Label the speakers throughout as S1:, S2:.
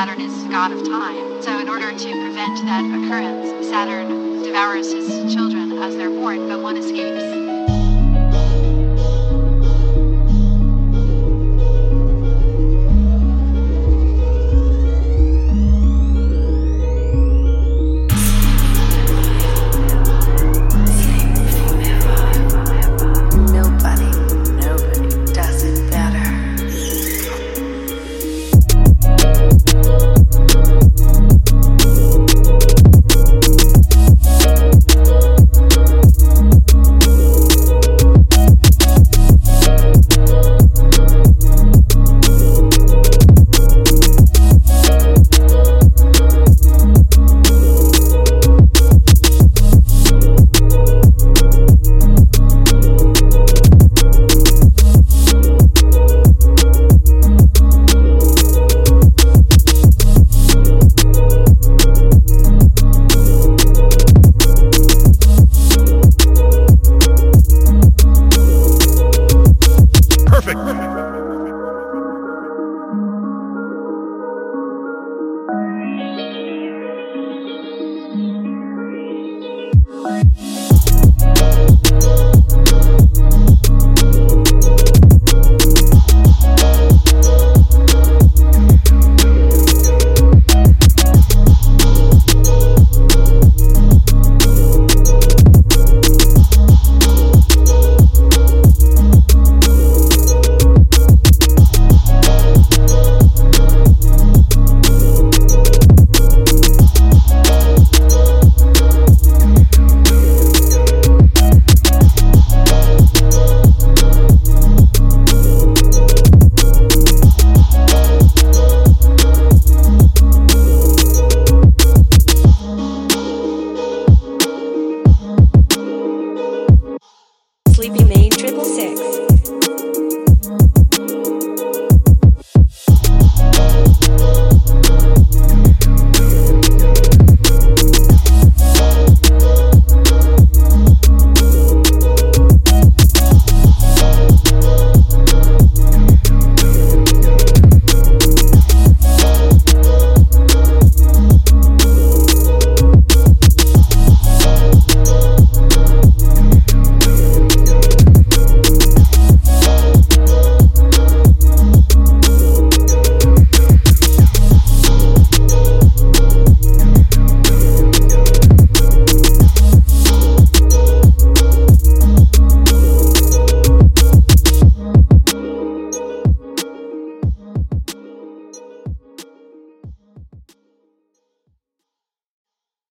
S1: Saturn is god of time. So in order to prevent that occurrence, Saturn devours his children as they're born, but one escapes.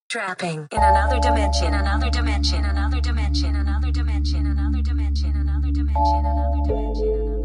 S2: Trapping in another dimension, another dimension, another dimension, another dimension, another dimension, another dimension, another dimension, another dimension.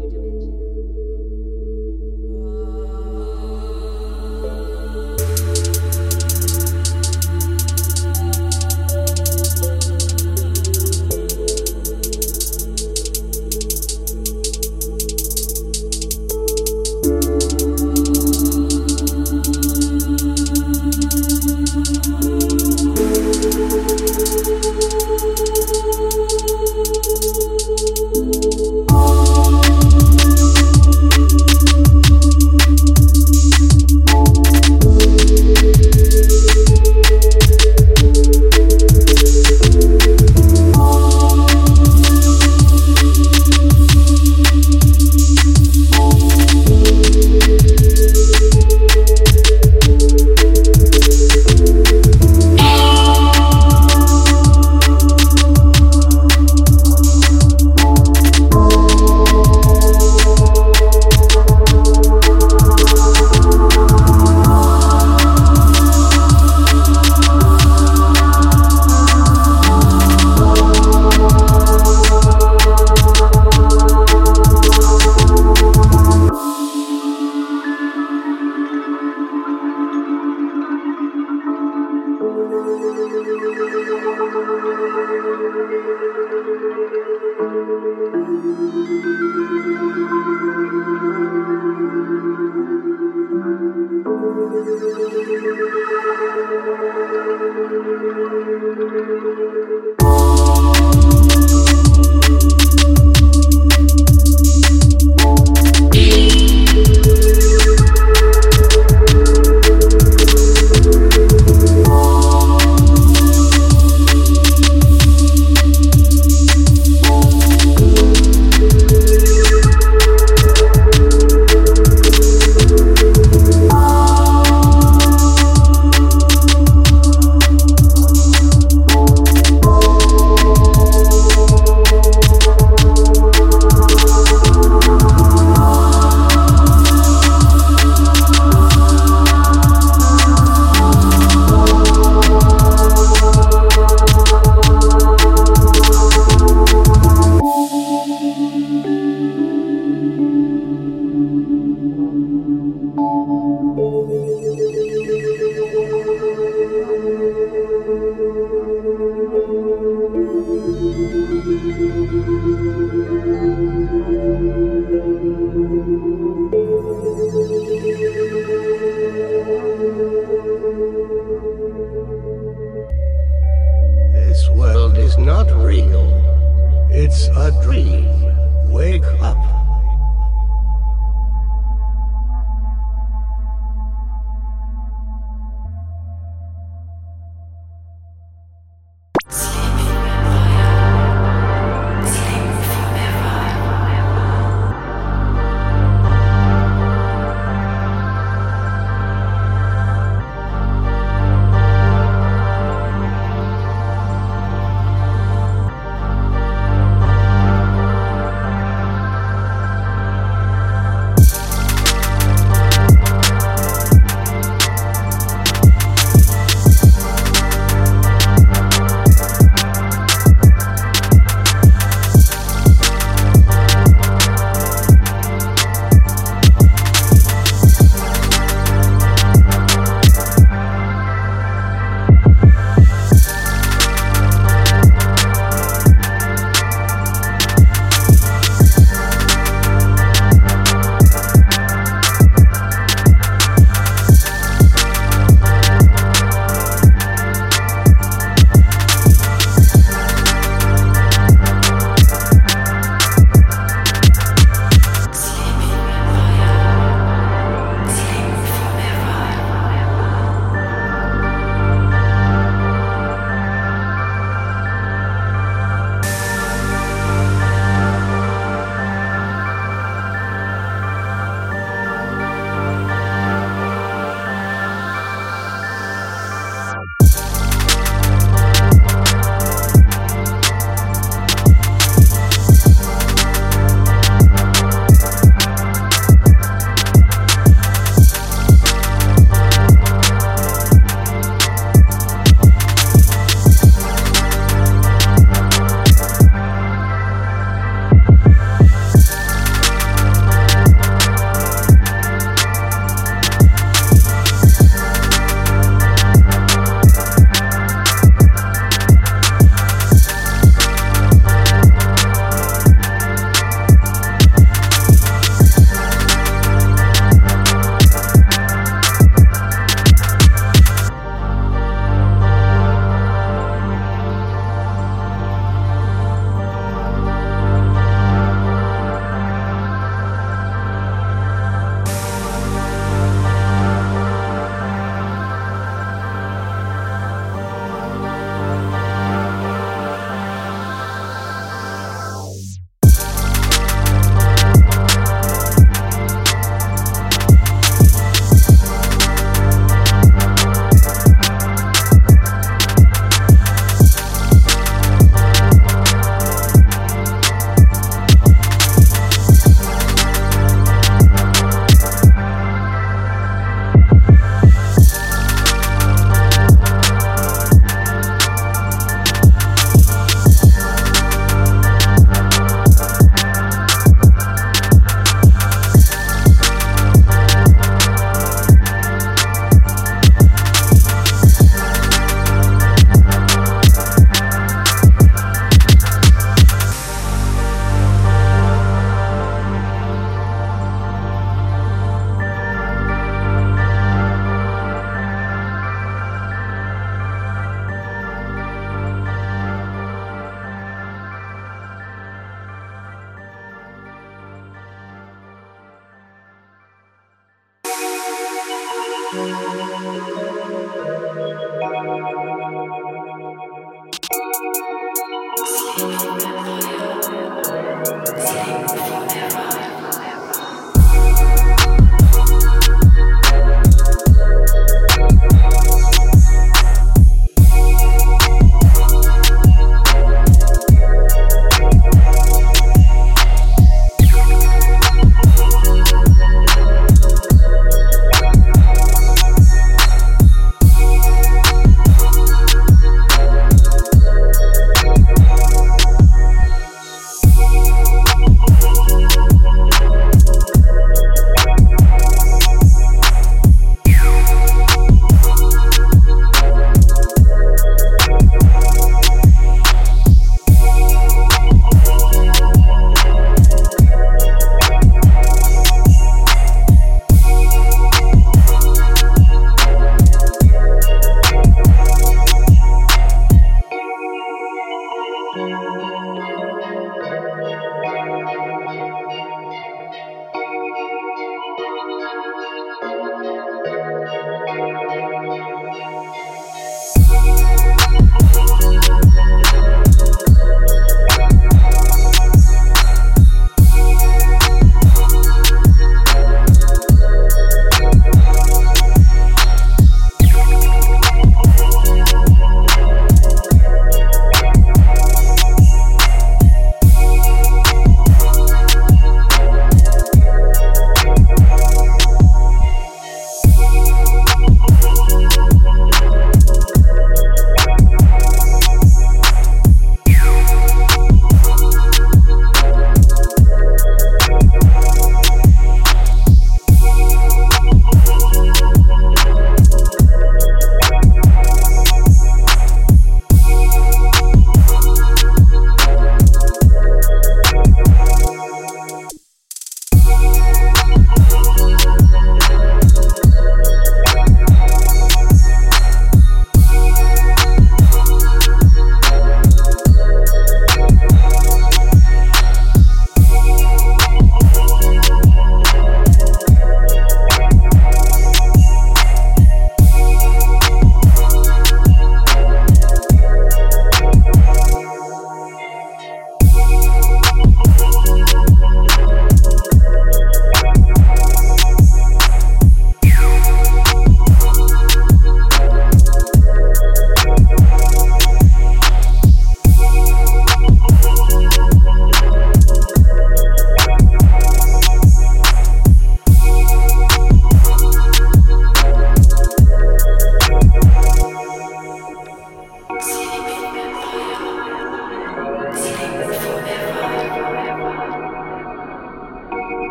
S3: not real.
S4: It's a dream. Wake up.
S5: Take me.